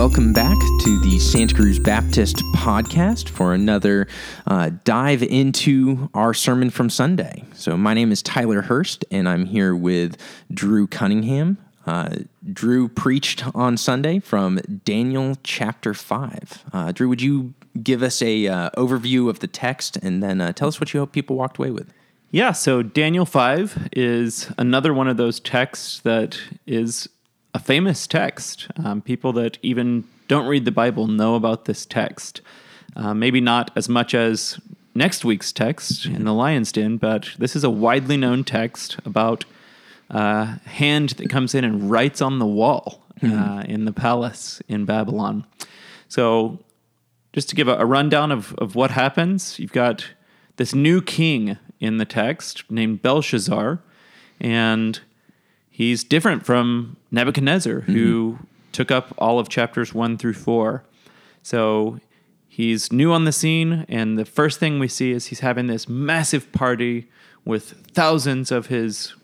Welcome back to the Santa Cruz Baptist podcast for another uh, dive into our sermon from Sunday. So, my name is Tyler Hurst, and I'm here with Drew Cunningham. Uh, Drew preached on Sunday from Daniel chapter 5. Uh, Drew, would you give us a uh, overview of the text and then uh, tell us what you hope people walked away with? Yeah, so Daniel 5 is another one of those texts that is a famous text. Um, people that even don't read the Bible know about this text. Uh, maybe not as much as next week's text in the lion's den, but this is a widely known text about a hand that comes in and writes on the wall uh, in the palace in Babylon. So, just to give a, a rundown of, of what happens, you've got this new king in the text named Belshazzar, and he's different from Nebuchadnezzar, who took up all of chapters one through four. So he's new on the scene, and the first thing we see is he's having this massive party with thousands of his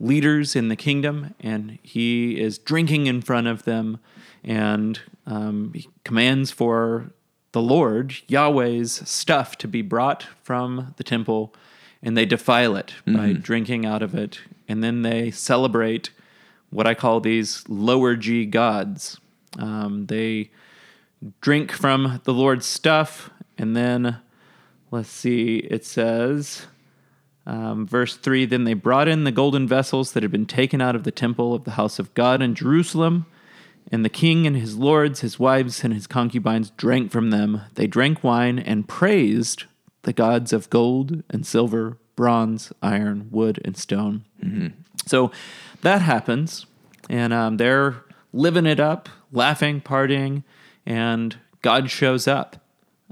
leaders in the kingdom, and he is drinking in front of them, and um, he commands for the Lord, Yahweh's stuff, to be brought from the temple, and they defile it by drinking out of it, and then they celebrate what I call these lower G gods. Um, they drink from the Lord's stuff, and then let's see, it says, um, verse 3 Then they brought in the golden vessels that had been taken out of the temple of the house of God in Jerusalem. And the king and his lords, his wives, and his concubines drank from them. They drank wine and praised the gods of gold and silver, bronze, iron, wood, and stone. So that happens, and um, they're living it up, laughing, partying, and God shows up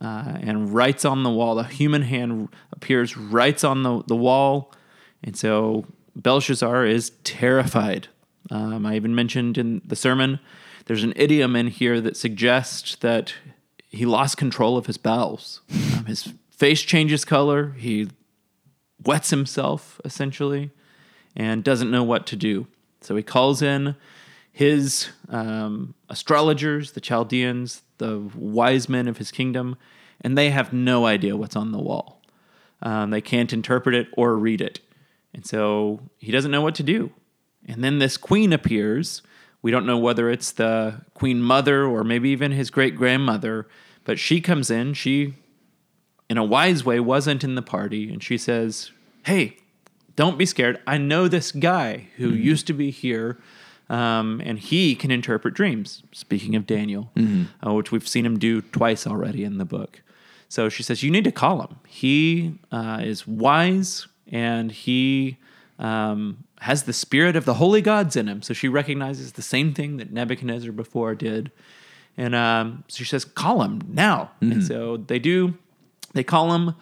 uh, and writes on the wall. the human hand appears, writes on the, the wall, and so Belshazzar is terrified. Um, I even mentioned in the sermon, there's an idiom in here that suggests that he lost control of his bowels. Um, his face changes color. He wets himself essentially and doesn't know what to do. So he calls in his um, astrologers, the Chaldeans, the wise men of his kingdom, and they have no idea what's on the wall. Um, they can't interpret it or read it. And so he doesn't know what to do. And then this queen appears. We don't know whether it's the queen mother or maybe even his great grandmother, but she comes in. She in a wise way, wasn't in the party, and she says, Hey, don't be scared. I know this guy who used to be here, um, and he can interpret dreams. Speaking of Daniel, uh, which we've seen him do twice already in the book. So she says, You need to call him. He uh, is wise and he um, has the spirit of the holy gods in him. So she recognizes the same thing that Nebuchadnezzar before did. And um, so she says, Call him now. And so they do. They call him.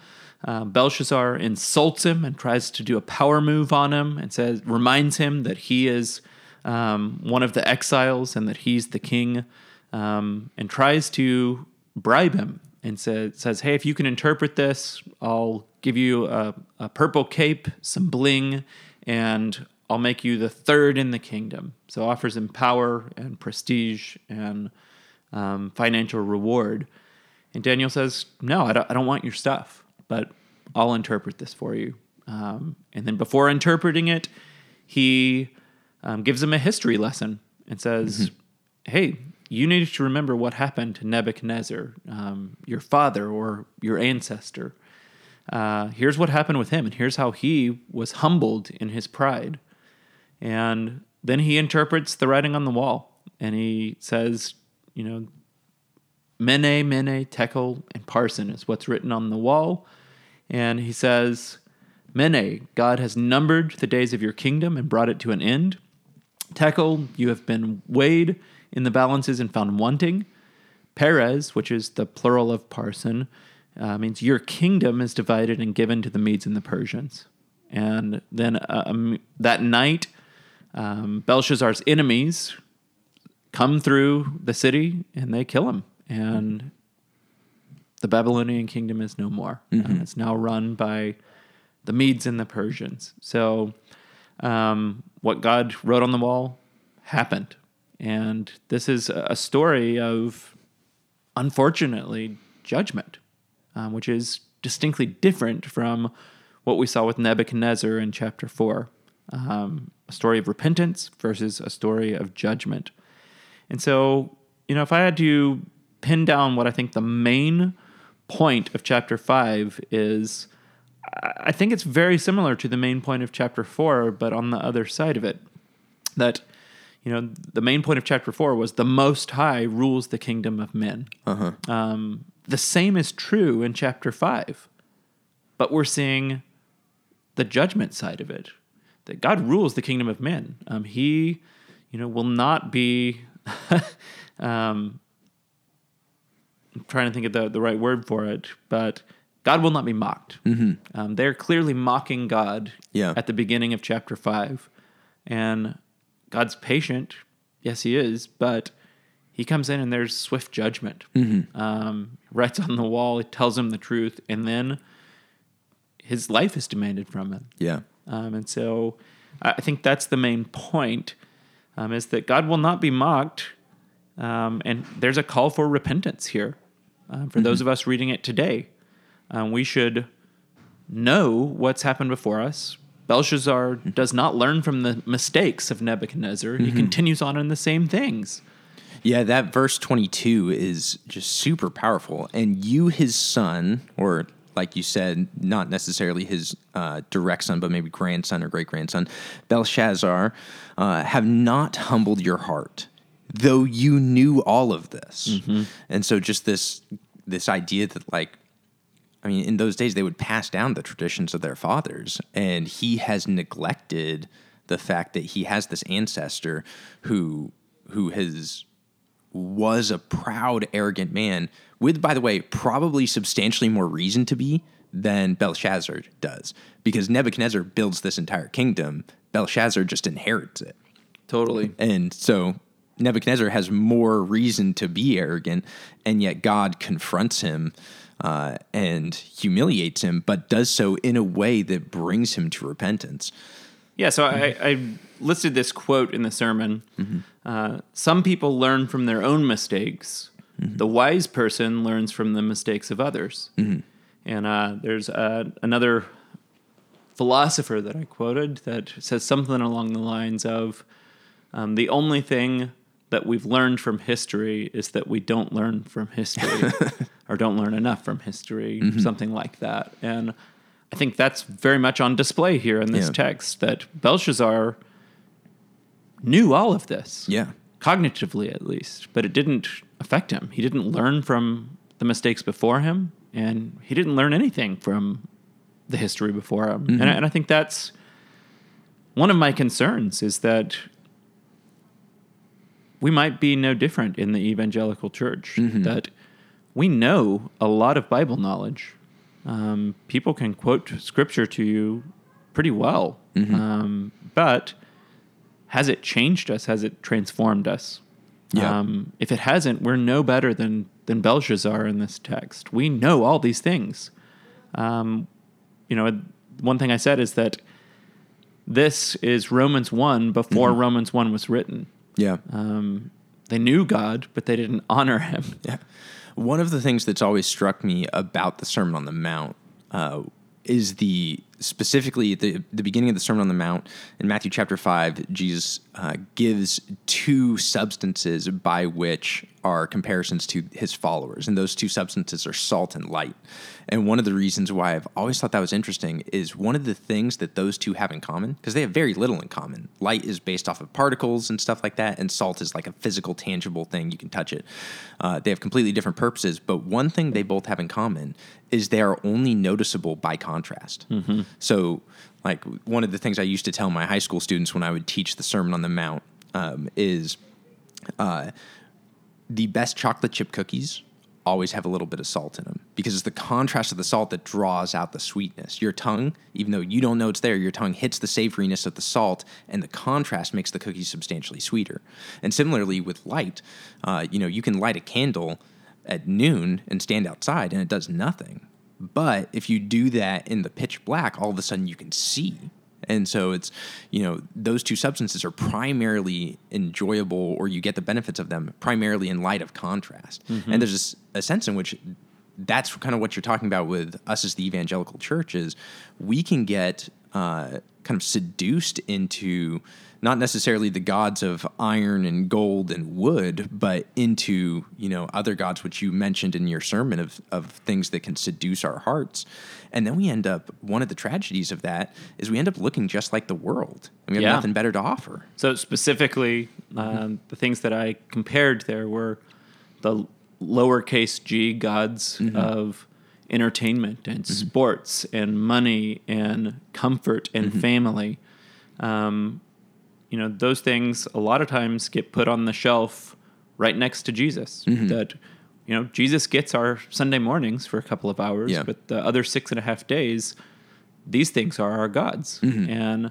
Uh, Belshazzar insults him and tries to do a power move on him and says, reminds him that he is um, one of the exiles and that he's the king, um, and tries to bribe him and says, says, "Hey, if you can interpret this, I'll give you a, a purple cape, some bling, and I'll make you the third in the kingdom." So offers him power and prestige and um, financial reward. And Daniel says, No, I don't, I don't want your stuff, but I'll interpret this for you. Um, and then before interpreting it, he um, gives him a history lesson and says, Hey, you need to remember what happened to Nebuchadnezzar, um, your father or your ancestor. Uh, here's what happened with him, and here's how he was humbled in his pride. And then he interprets the writing on the wall, and he says, You know, Mene, Mene, Tekel, and Parsin is what's written on the wall. And he says, Mene, God has numbered the days of your kingdom and brought it to an end. Tekel, you have been weighed in the balances and found wanting. Peres, which is the plural of Parsin, uh, means your kingdom is divided and given to the Medes and the Persians. And then uh, um, that night, um, Belshazzar's enemies come through the city and they kill him. And the Babylonian kingdom is no more. Uh, it's now run by the Medes and the Persians. So, um, what God wrote on the wall happened. And this is a story of, unfortunately, judgment, um, which is distinctly different from what we saw with Nebuchadnezzar in chapter 4 um, a story of repentance versus a story of judgment. And so, you know, if I had to pin down what I think the main point of chapter 5 is, I think it's very similar to the main point of chapter 4, but on the other side of it. That, you know, the main point of chapter 4 was the Most High rules the kingdom of men. Uh-huh. Um, the same is true in chapter 5, but we're seeing the judgment side of it that God rules the kingdom of men. Um, he, you know, will not be. um, I'm trying to think of the, the right word for it, but God will not be mocked. Mm-hmm. Um, they're clearly mocking God Yeah. at the beginning of chapter five, and God's patient. Yes, He is, but He comes in and there's swift judgment. Um, writes on the wall. He tells him the truth, and then his life is demanded from him. Yeah. Um, and so I I think that's the main point um, is that God will not be mocked. Um, and there's a call for repentance here um, for those of us reading it today. Um, we should know what's happened before us. Belshazzar does not learn from the mistakes of Nebuchadnezzar. He continues on in the same things. Yeah, that verse 22 is just super powerful. And you, his son, or like you said, not necessarily his uh, direct son, but maybe grandson or great grandson, Belshazzar, uh, have not humbled your heart, though you knew all of this. Mm-hmm. And so, just this this idea that like I mean, in those days, they would pass down the traditions of their fathers, and he has neglected the fact that he has this ancestor who who has was a proud, arrogant man with, by the way, probably substantially more reason to be than Belshazzar does, because Nebuchadnezzar builds this entire kingdom. Belshazzar just inherits it. Totally. And so Nebuchadnezzar has more reason to be arrogant, and yet God confronts him uh, and humiliates him, but does so in a way that brings him to repentance. Yeah, so I, I listed this quote in the sermon. Uh, Some people learn from their own mistakes. The wise person learns from the mistakes of others. And uh, there's uh, another philosopher that I quoted that says something along the lines of um, the only thing that we've learned from history is that we don't learn from history or don't learn enough from history, mm-hmm. something like that. And I think that's very much on display here in this Yeah. text that Belshazzar knew all of this Yeah. cognitively at least, but it didn't affect him. He didn't learn from the mistakes before him, and he didn't learn anything from the history before him. Mm-hmm. And, I, and I think that's one of my concerns is that we might be no different in the evangelical church, that we know a lot of Bible knowledge. Um, people can quote scripture to you pretty well, um, but has it changed us? Has it transformed us? Yeah. Um, if it hasn't, we're no better than than Belshazzar in this text. We know all these things. Um, you know, one thing I said is that this is Romans one before Romans one was written. Yeah. Um, they knew God, but they didn't honor Him. Yeah. One of the things that's always struck me about the Sermon on the Mount uh, is the specifically at the the beginning of the Sermon on the Mount in Matthew chapter five. Jesus uh, gives two substances by which are comparisons to his followers, and those two substances are salt and light. And one of the reasons why I've always thought that was interesting is one of the things that those two have in common, because they have very little in common. Light is based off of particles and stuff like that, and salt is like a physical, tangible thing. You can touch it. Uh, they have completely different purposes, but one thing they both have in common is they are only noticeable by contrast. So, like, one of the things I used to tell my high school students when I would teach the Sermon on the Mount um, is uh, the best chocolate chip cookies always have a little bit of salt in them because it's the contrast of the salt that draws out the sweetness. Your tongue, even though you don't know it's there, your tongue hits the savoriness of the salt, and the contrast makes the cookies substantially sweeter. And similarly with light, uh, you know, you can light a candle at noon and stand outside, and it does nothing. But if you do that in the pitch black, all of a sudden you can see. And so it's, you know, those two substances are primarily enjoyable or you get the benefits of them primarily in light of contrast. And there's this, a sense in which that's kind of what you're talking about with us as the evangelical church is we can get uh, kind of seduced into not necessarily the gods of iron and gold and wood, but into you know other gods which you mentioned in your sermon of of things that can seduce our hearts, and then we end up one of the tragedies of that is we end up looking just like the world, and we have Yeah. nothing better to offer. So specifically, um, the things that I compared there were the lowercase g gods of entertainment and sports and money and comfort and family. Um, you know, those things a lot of times get put on the shelf right next to Jesus. Mm-hmm. That you know, Jesus gets our Sunday mornings for a couple of hours, Yeah. but the other six and a half days, these things are our gods. Mm-hmm. And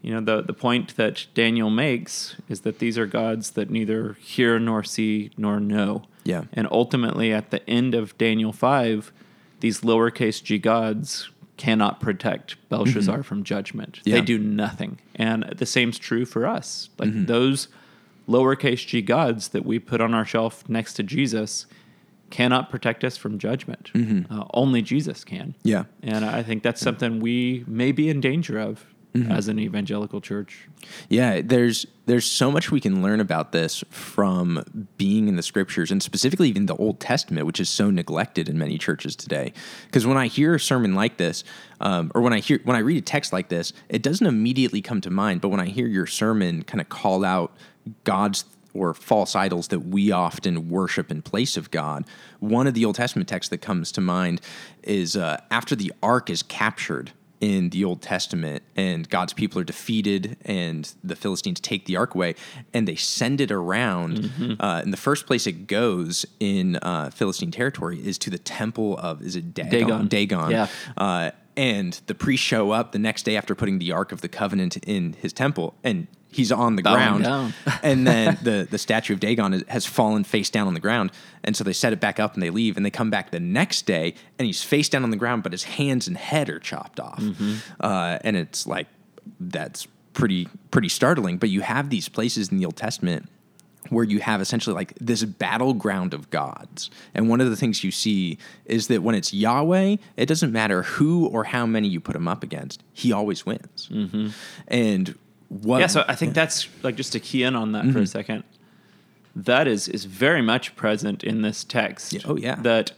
you know, the the point that Daniel makes is that these are gods that neither hear nor see nor know. Yeah. And ultimately, at the end of Daniel five, these lowercase g gods cannot protect Belshazzar from judgment. Mm-hmm. Yeah. They do nothing. And the same's true for us. Like Mm-hmm. those lowercase g gods that we put on our shelf next to Jesus cannot protect us from judgment. Uh, only Jesus can. Mm-hmm. Yeah. And I think that's something we may be in danger of Mm-hmm. as an evangelical church. Yeah, there's there's so much we can learn about this from being in the scriptures and specifically even the Old Testament, which is so neglected in many churches today. Because when I hear a sermon like this, um, or when I hear when I read a text like this, it doesn't immediately come to mind. But when I hear your sermon kind of call out God's or false idols that we often worship in place of God, one of the Old Testament texts that comes to mind is uh, after the ark is captured in the Old Testament, and God's people are defeated, and the Philistines take the ark away, and they send it around. Uh, and the first place it goes in uh, Philistine territory is to the temple of is it Dagon? Dagon. Dagon. Yeah. Uh, and the priests show up the next day after putting the ark of the covenant in his temple, and he's on the Bowing ground. and then the the statue of Dagon is- has fallen face down on the ground, and so they set it back up and they leave, and they come back the next day, and he's face down on the ground, but his hands and head are chopped off, uh, and it's like that's pretty pretty startling. But you have these places in the Old Testament where you have essentially like this battleground of gods. And one of the things you see is that when it's Yahweh, it doesn't matter who or how many you put him up against, he always wins. And what Yeah, so I think that's like just to key in on that Mm-hmm. for a second. That is is very much present in this text. Yeah, oh, yeah. That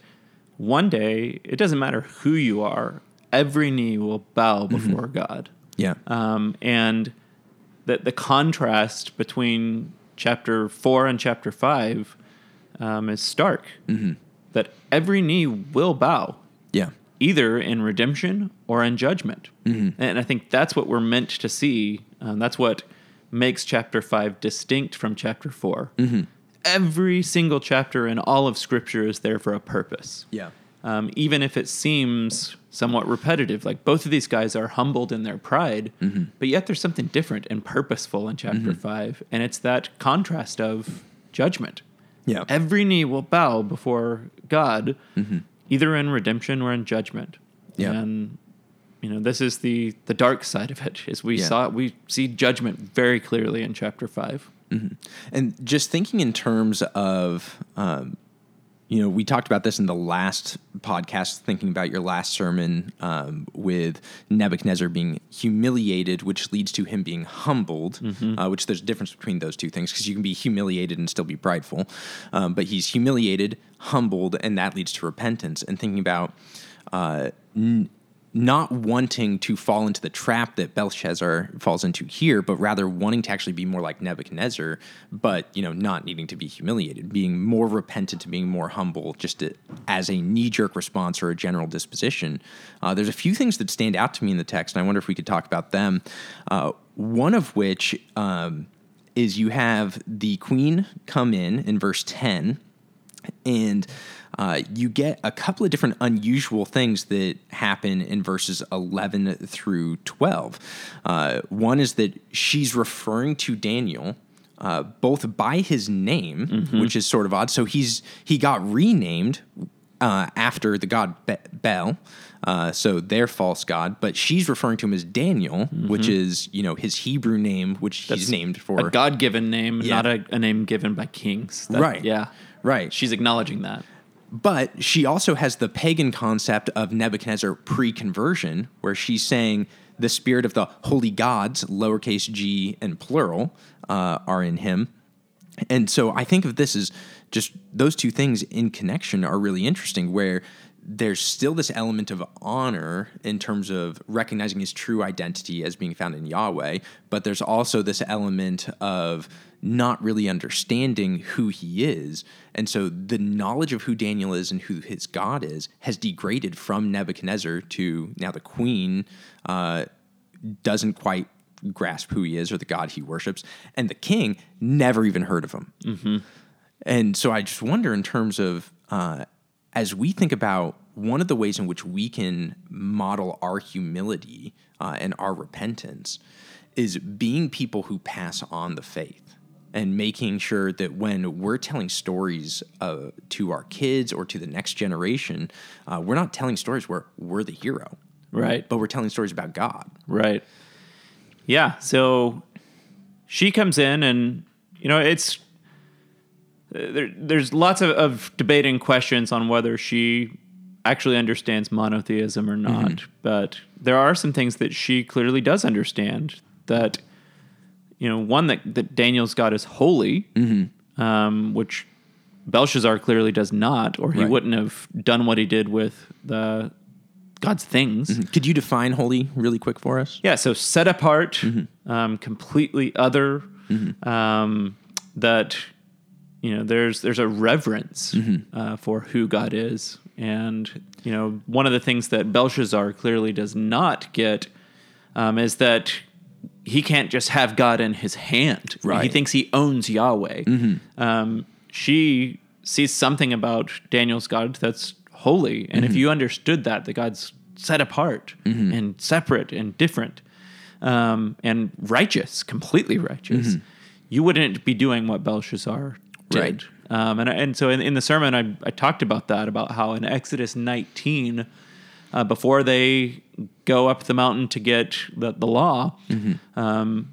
one day it doesn't matter who you are, every knee will bow Mm-hmm. before God. yeah. Um, and that the contrast between chapter four and chapter five um, is stark. Mm-hmm. That every knee will bow, yeah. Either in redemption or in judgment. Mm-hmm. And I think that's what we're meant to see. Um, that's what makes chapter five distinct from chapter 4 Mm-hmm. Every single chapter in all of Scripture is there for a purpose. Yeah. Um, even if it seems somewhat repetitive, like both of these guys are humbled in their pride, Mm-hmm. but yet there's something different and purposeful in chapter five, and it's that contrast of judgment. Yeah. Every knee will bow before God, either in redemption or in judgment. Mm-hmm. Yeah. And you know, this is the the dark side of it. Is we Yeah. saw we see judgment very clearly in chapter five. And just thinking in terms of, um, you know, we talked about this in the last podcast, thinking about your last sermon um, with Nebuchadnezzar being humiliated, which leads to him being humbled, uh, which there's a difference between those two things because you can be humiliated and still be prideful. Um, but he's humiliated, humbled, and that leads to repentance. And thinking about, uh, n- not wanting to fall into the trap that Belshazzar falls into here, but rather wanting to actually be more like Nebuchadnezzar, but you know, not needing to be humiliated, being more repentant, to being more humble, just to, as a knee-jerk response or a general disposition. Uh, there's a few things that stand out to me in the text, and I wonder if we could talk about them. Uh, one of which um, is you have the queen come in in verse ten and uh, you get a couple of different unusual things that happen in verses 11 through 12. Uh, one is that she's referring to Daniel. Uh, both by his name, which is sort of odd. So he's he got renamed uh, after the god Be- Bel, Uh, so they're false god, but she's referring to him as Daniel, which is you know his Hebrew name, which he's named for. a God given name, Yeah. not a, a name given by kings. That- Right. Yeah. Right. She's acknowledging that. But she also has the pagan concept of Nebuchadnezzar pre conversion, where she's saying the spirit of the holy gods, lowercase g and plural, uh, are in him. And so I think of this as just those two things in connection are really interesting, where there's still this element of honor in terms of recognizing his true identity as being found in Yahweh, but there's also this element of not really understanding who he is. And so the knowledge of who Daniel is and who his God is has degraded from Nebuchadnezzar to now the queen uh, doesn't quite grasp who he is or the God he worships. And the king never even heard of him. And so I just wonder, in terms of uh, as we think about one of the ways in which we can model our humility uh, and our repentance is being people who pass on the faith and making sure that when we're telling stories uh, to our kids or to the next generation, uh, we're not telling stories where we're the hero, Right. but we're telling stories about God. Right. Yeah. So she comes in, and you know, it's uh, there, there's lots of, of debating questions on whether she actually understands monotheism or not. But there are some things that she clearly does understand. That you know, one that that Daniel's God is holy, um, which Belshazzar clearly does not, or he Right. wouldn't have done what he did with the God's things. Could you define holy really quick for us? Yeah, so set apart, um, completely other. Um, that you know, there's there's a reverence uh, for who God is, and you know, one of the things that Belshazzar clearly does not get um, is that he can't just have God in his hand. Right. He thinks he owns Yahweh. Um, she sees something about Daniel's God that's holy, and if you understood that, that God's set apart and separate and different um, and righteous, completely righteous, you wouldn't be doing what Belshazzar did. Right. Um, and, and so in, in the sermon, I, I talked about that, about how in Exodus 19, uh, before they go up the mountain to get the, the law, um,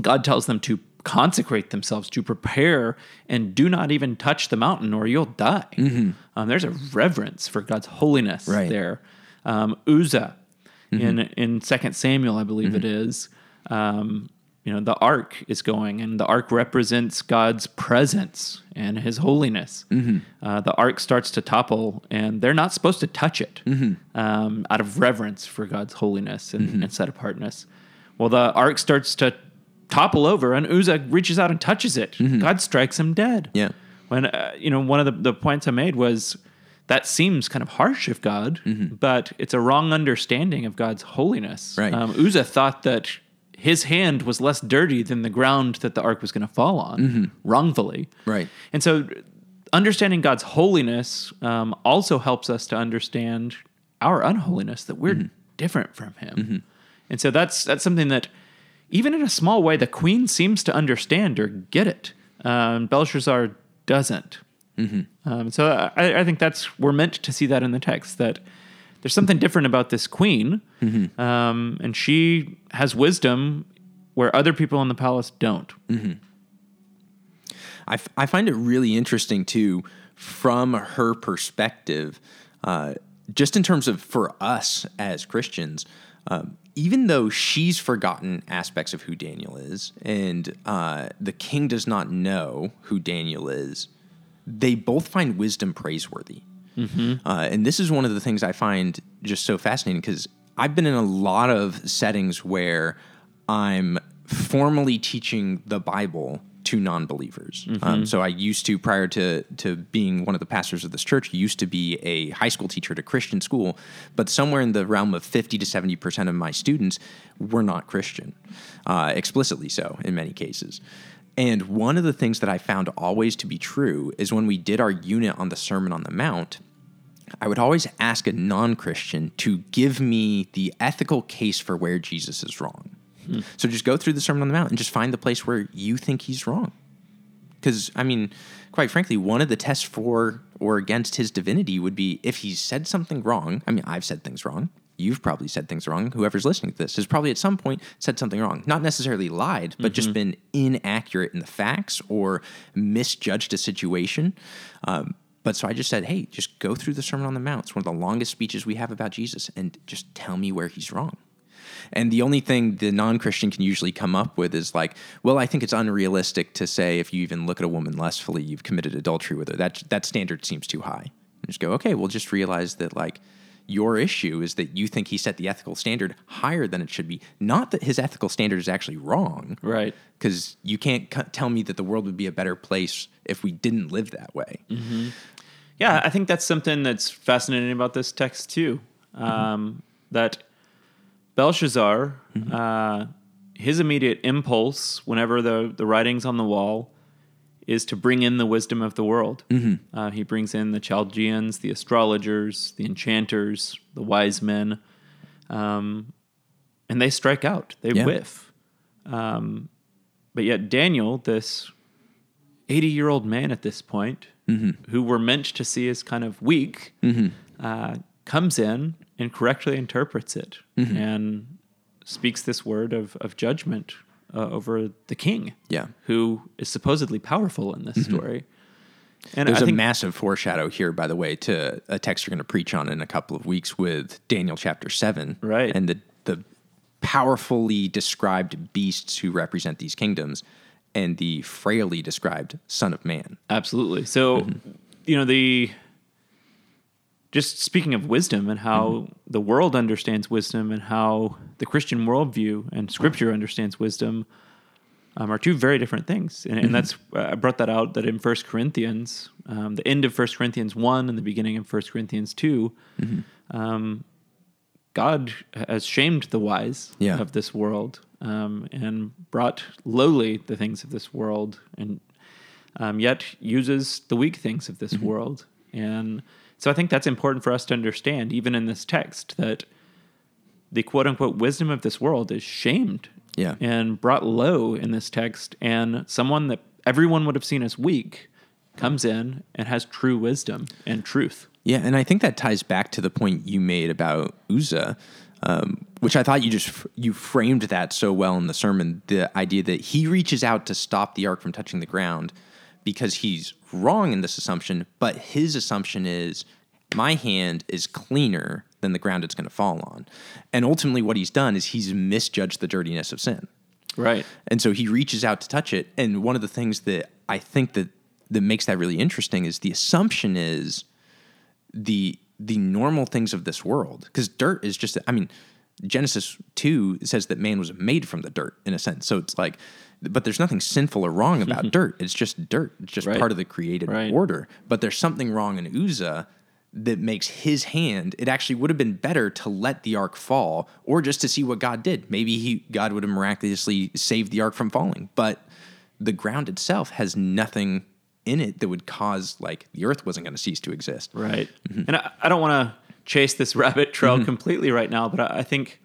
God tells them to consecrate themselves, to prepare, and do not even touch the mountain or you'll die. Um, there's a reverence for God's holiness Right. there. Um, Uzzah in in Second Samuel, I believe it is. Um, you know, the ark is going, and the ark represents God's presence and His holiness. Uh, the ark starts to topple, and they're not supposed to touch it um, out of reverence for God's holiness and, and set apartness. Well, the ark starts to topple over, and Uzzah reaches out and touches it. God strikes him dead. Yeah. When uh, you know, one of the, the points I made was that seems kind of harsh of God, but it's a wrong understanding of God's holiness. Right. Um, Uzzah thought that his hand was less dirty than the ground that the ark was going to fall on, wrongfully. Right. And so, understanding God's holiness um, also helps us to understand our unholiness, that we're different from Him. And so that's that's something that, even in a small way, the Queen seems to understand or get it. Um, Belshazzar doesn't. Um, so I, I think that's we're meant to see that in the text that there's something different about this queen, um, and she has wisdom where other people in the palace don't. I, f- I find it really interesting too from her perspective, uh, just in terms of for us as Christians, um, even though she's forgotten aspects of who Daniel is and uh, the king does not know who Daniel is, they both find wisdom praiseworthy. Uh, and this is one of the things I find just so fascinating because I've been in a lot of settings where I'm formally teaching the Bible to non-believers. Um, so I used to, prior to to being one of the pastors of this church, used to be a high school teacher at a Christian school, but somewhere in the realm of fifty to seventy percent of my students were not Christian, uh, explicitly so in many cases. And one of the things that I found always to be true is when we did our unit on the Sermon on the Mount, I would always ask a non Christian to give me the ethical case for where Jesus is wrong. Hmm. So just go through the Sermon on the Mount and just find the place where you think he's wrong. Because, I mean, quite frankly, one of the tests for, or against his divinity would be if he said something wrong. I mean, I've said things wrong. You've probably said things wrong. Whoever's listening to this has probably at some point said something wrong. Not necessarily lied, but just been inaccurate in the facts or misjudged a situation. Um, but so I just said, hey, just go through the Sermon on the Mount. It's one of the longest speeches we have about Jesus, and just tell me where he's wrong. And the only thing the non Christian can usually come up with is like, well, I think it's unrealistic to say if you even look at a woman lustfully, you've committed adultery with her. That, that standard seems too high. And just go, okay, we'll just realize that like your issue is that you think he set the ethical standard higher than it should be. Not that his ethical standard is actually wrong. Right. Because you can't c- tell me that the world would be a better place if we didn't live that way. Yeah, I think that's something that's fascinating about this text too. Um, That Belshazzar, uh, his immediate impulse whenever the the writing's on the wall is to bring in the wisdom of the world. Uh, he brings in the Chaldeans, the astrologers, the enchanters, the wise men, um, and they strike out. They Yeah. whiff. Um, but yet Daniel, this 80 year old man at this point, who we're meant to see as kind of weak, uh, comes in and correctly interprets it and speaks this word of, of judgment uh, over the king, Yeah. who is supposedly powerful in this story. And There's I a think, massive foreshadow here, by the way, to a text you're going to preach on in a couple of weeks with Daniel chapter seven, Right. And the the powerfully described beasts who represent these kingdoms, and the frailly described Son of Man. Absolutely. So, you know, the just speaking of wisdom and how the world understands wisdom and how the Christian worldview and Scripture understands wisdom um, are two very different things. And, and that's I brought that out that in First Corinthians, um, the end of First Corinthians one and the beginning of First Corinthians 2 um, God has shamed the wise Yeah. of this world um, and brought lowly the things of this world and um, yet uses the weak things of this world. And so I think that's important for us to understand, even in this text, that the quote unquote wisdom of this world is shamed Yeah. and brought low in this text. And someone that everyone would have seen as weak comes in and has true wisdom and truth. Yeah, and I think that ties back to the point you made about Uzzah, um, which I thought you just you framed that so well in the sermon. The idea that he reaches out to stop the ark from touching the ground because he's wrong in this assumption, but his assumption is my hand is cleaner than the ground it's going to fall on, and ultimately what he's done is he's misjudged the dirtiness of sin. Right. And so he reaches out to touch it. And one of the things that I think that that makes that really interesting is the assumption is the the normal things of this world because dirt is just I mean Genesis 2 says that man was made from the dirt in a sense. So it's like but there's nothing sinful or wrong about dirt. It's just dirt. It's just Right. part of the created Right. order. But there's something wrong in Uzzah that makes his hand it actually would have been better to let the ark fall or just to see what God did. Maybe he God would have miraculously saved the ark from falling. But the ground itself has nothing in it that would cause like the earth wasn't going to cease to exist. Right. Mm-hmm. And I, I don't want to chase this rabbit trail mm-hmm. completely right now, but I, I think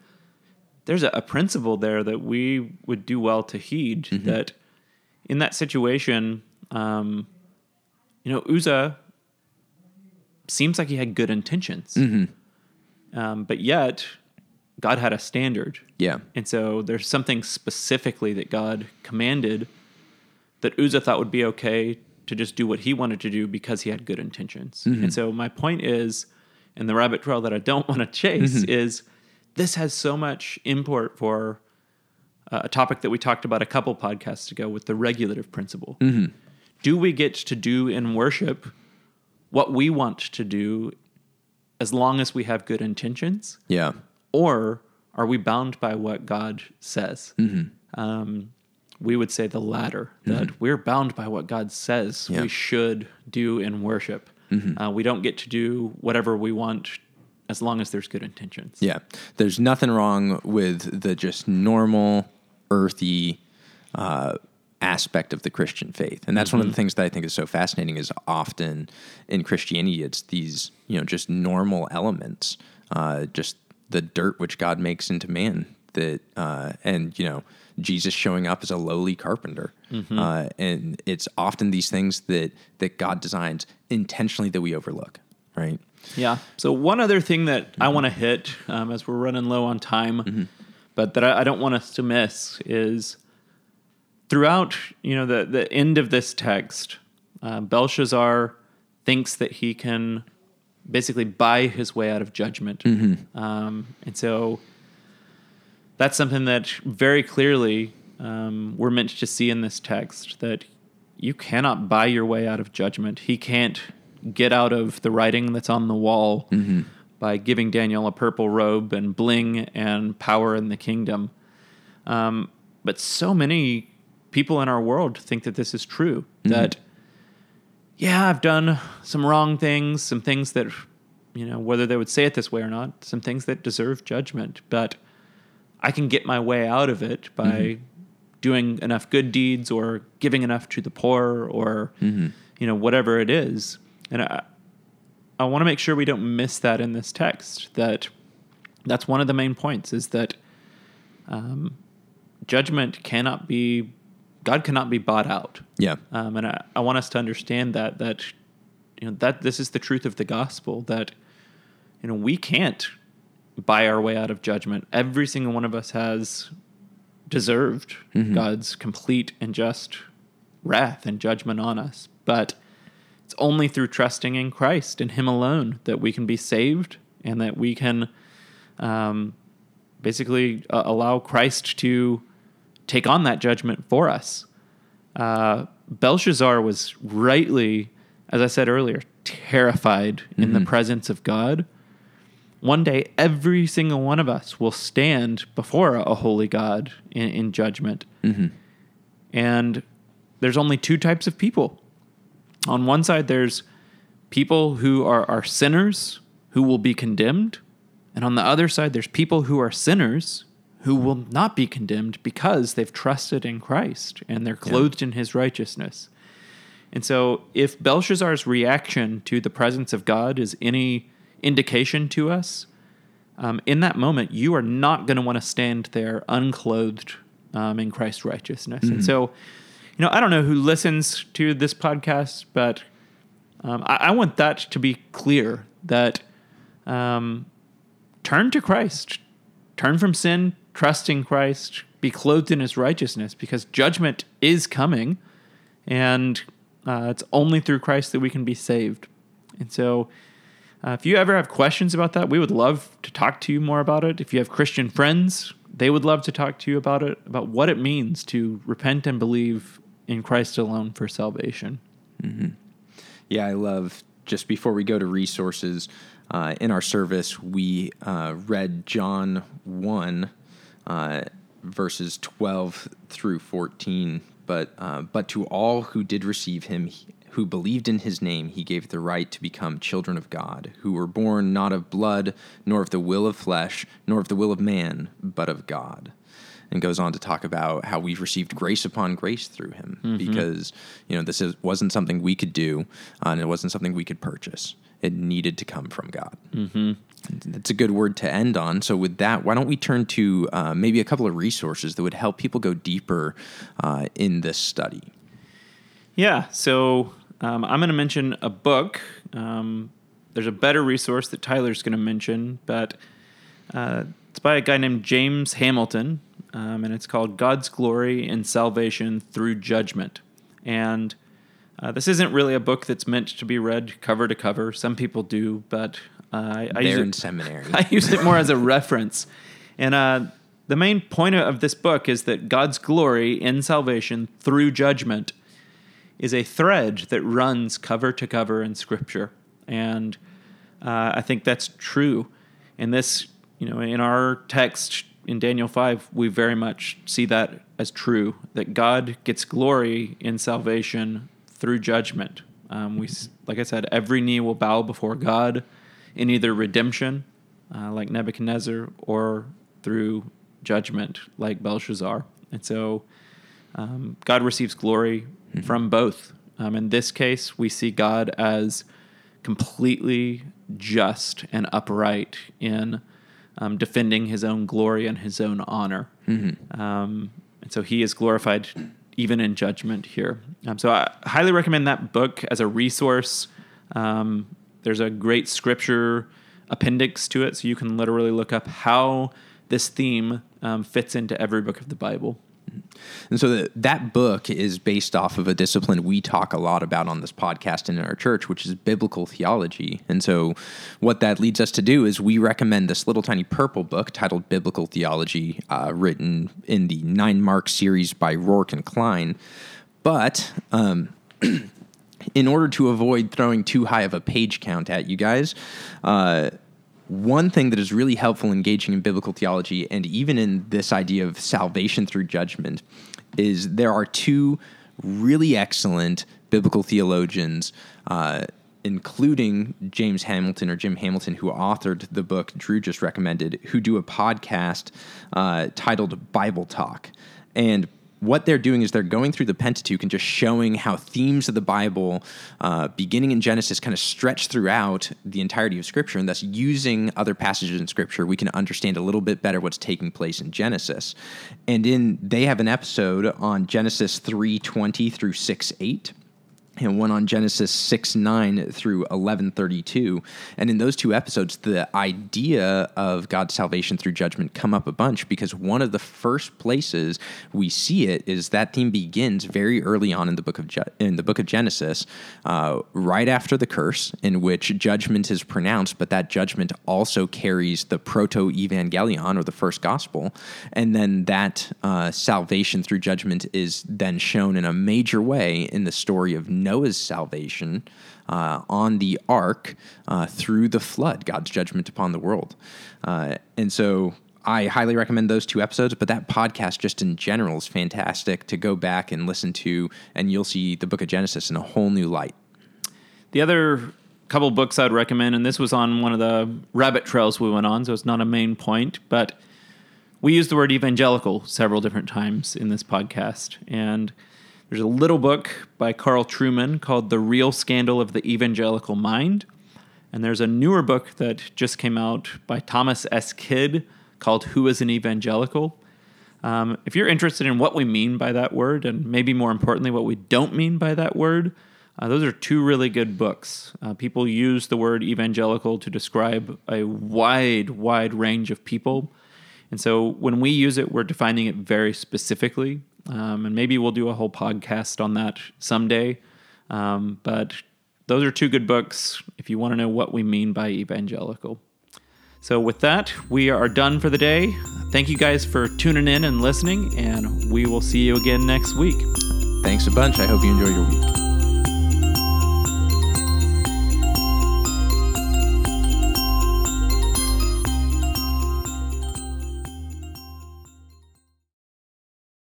there's a, a principle there that we would do well to heed that in that situation, um, you know, Uzzah seems like he had good intentions. Um, but yet, God had a standard. Yeah. And so there's something specifically that God commanded that Uzzah thought would be okay to just do what he wanted to do because he had good intentions. And so my point is, and the rabbit trail that I don't want to chase is this has so much import for uh, a topic that we talked about a couple podcasts ago with the regulative principle. Do we get to do in worship what we want to do as long as we have good intentions? Yeah. or are we bound by what God says? Um, we would say the latter, that we're bound by what God says Yeah. we should do in worship. Uh, we don't get to do whatever we want as long as there's good intentions. Yeah. There's nothing wrong with the just normal, earthy uh, aspect of the Christian faith. And that's one of the things that I think is so fascinating is often in Christianity, it's these, you know, just normal elements, uh, just the dirt which God makes into man that, uh, and you know, Jesus showing up as a lowly carpenter, uh, and it's often these things that that God designs intentionally that we overlook, right? Yeah. So one other thing that I want to hit um, as we're running low on time, but that I, I don't want us to miss is throughout you know the the end of this text, uh, Belshazzar thinks that he can basically buy his way out of judgment, um, and so that's something that very clearly um, we're meant to see in this text that you cannot buy your way out of judgment. He can't get out of the writing that's on the wall mm-hmm. by giving Daniel a purple robe and bling and power in the kingdom. Um, but so many people in our world think that this is true. Mm-hmm. That, yeah, I've done some wrong things, some things that, you know, whether they would say it this way or not, some things that deserve judgment. But I can get my way out of it by mm-hmm. doing enough good deeds or giving enough to the poor or, you know, whatever it is. And I, I want to make sure we don't miss that in this text. That that's one of the main points is that um, judgment cannot be, God cannot be bought out. Yeah, Um, and I, I want us to understand that that you know that this is the truth of the gospel that you know we can't buy our way out of judgment. Every single one of us has deserved God's complete and just wrath and judgment on us, but only through trusting in Christ and Him alone that we can be saved and that we can um, basically uh, allow Christ to take on that judgment for us. Uh, Belshazzar was rightly, as I said earlier, terrified in the presence of God. One day, every single one of us will stand before a holy God in, in judgment. And there's only two types of people. On one side, there's people who are, are sinners who will be condemned. And on the other side, there's people who are sinners who will not be condemned because they've trusted in Christ and they're clothed in his righteousness. And so, if Belshazzar's reaction to the presence of God is any indication to us, um, in that moment, you are not going to want to stand there unclothed um, in Christ's righteousness. And so, you know, I don't know who listens to this podcast, but um, I, I want that to be clear that um, turn to Christ, turn from sin, trust in Christ, be clothed in his righteousness because judgment is coming and uh, it's only through Christ that we can be saved. And so, uh, if you ever have questions about that, we would love to talk to you more about it. If you have Christian friends, they would love to talk to you about it, about what it means to repent and believe in Christ alone for salvation. Yeah, I love just before we go to resources uh, in our service, we uh, read John 1, uh, verses 12 through 14. But, uh, but to all who did receive him, he- who believed in his name, he gave the right to become children of God, who were born not of blood, nor of the will of flesh, nor of the will of man, but of God and goes on to talk about how we've received grace upon grace through him because you know this is, wasn't something we could do uh, and it wasn't something we could purchase. It needed to come from god. Mm-hmm. that's a good word to end on. So with that why don't we turn to uh, maybe a couple of resources that would help people go deeper uh, in this study? Yeah, so um, I'm going to mention a book. Um, there's a better resource that Tyler's going to mention, but uh, it's by a guy named James Hamilton, um, and it's called God's Glory in Salvation Through Judgment. And uh, this isn't really a book that's meant to be read cover to cover. Some people do, but uh, I, I use there in it- seminary I use it more as a reference. And uh, the main point of this book is that God's glory in salvation through judgment is a thread that runs cover to cover in Scripture. And uh, I think that's true. And this, you know, in our text in Daniel 5, we very much see that as true that God gets glory in salvation through judgment. Um, we, like I said, every knee will bow before God in either redemption, uh, like Nebuchadnezzar, or through judgment, like Belshazzar. And so um, God receives glory from both. Um, in this case, we see God as completely just and upright in um, defending his own glory and his own honor. Um, and so he is glorified even in judgment here. Um, so I highly recommend that book as a resource. Um, there's a great scripture appendix to it, so you can literally look up how this theme um, fits into every book of the Bible. And so the, that book is based off of a discipline we talk a lot about on this podcast and in our church, which is biblical theology. And so what that leads us to do is we recommend this little tiny purple book titled Biblical Theology, uh, written in the Nine Mark series by Roark and Cline. But um, in order to avoid throwing too high of a page count at you guys, uh, one thing that is really helpful engaging in biblical theology and even in this idea of salvation through judgment is there are two really excellent biblical theologians, uh, including James Hamilton or Jim Hamilton, who authored the book Drew just recommended, who do a podcast uh, titled Bible Talk. And what they're doing is they're going through the Pentateuch and just showing how themes of the Bible, uh, beginning in Genesis, kind of stretch throughout the entirety of Scripture, and thus using other passages in Scripture, we can understand a little bit better what's taking place in Genesis. And in they have an episode on Genesis three twenty through six eight and one on Genesis 6 9 through eleven thirty two. And in those two episodes, the idea of God's salvation through judgment come up a bunch because one of the first places we see it is that theme begins very early on in the book of Je- in the book of Genesis, uh, right after the curse, in which judgment is pronounced, but that judgment also carries the protoevangelium or the first gospel, and then that uh, salvation through judgment is then shown in a major way in the story of Noah's salvation uh, on the ark uh, through the flood, God's judgment upon the world. Uh, and so I highly recommend those two episodes, but that podcast just in general is fantastic to go back and listen to, and you'll see the book of Genesis in a whole new light. The other couple books I'd recommend, and this was on one of the rabbit trails we went on, so it's not a main point, but we use the word evangelical several different times in this podcast. And there's a little book by Carl Trueman called The Real Scandal of the Evangelical Mind. And there's a newer book that just came out by Thomas S. Kidd called Who is an Evangelical? Um, if you're interested in what we mean by that word, and maybe more importantly, what we don't mean by that word, uh, those are two really good books. Uh, people use the word evangelical to describe a wide, wide range of people. And so when we use it, we're defining it very specifically. Um, and maybe we'll do a whole podcast on that someday. Um, but those are two good books if you want to know what we mean by evangelical. So, with that, we are done for the day. Thank you guys for tuning in and listening, and we will see you again next week. Thanks a bunch. I hope you enjoy your week.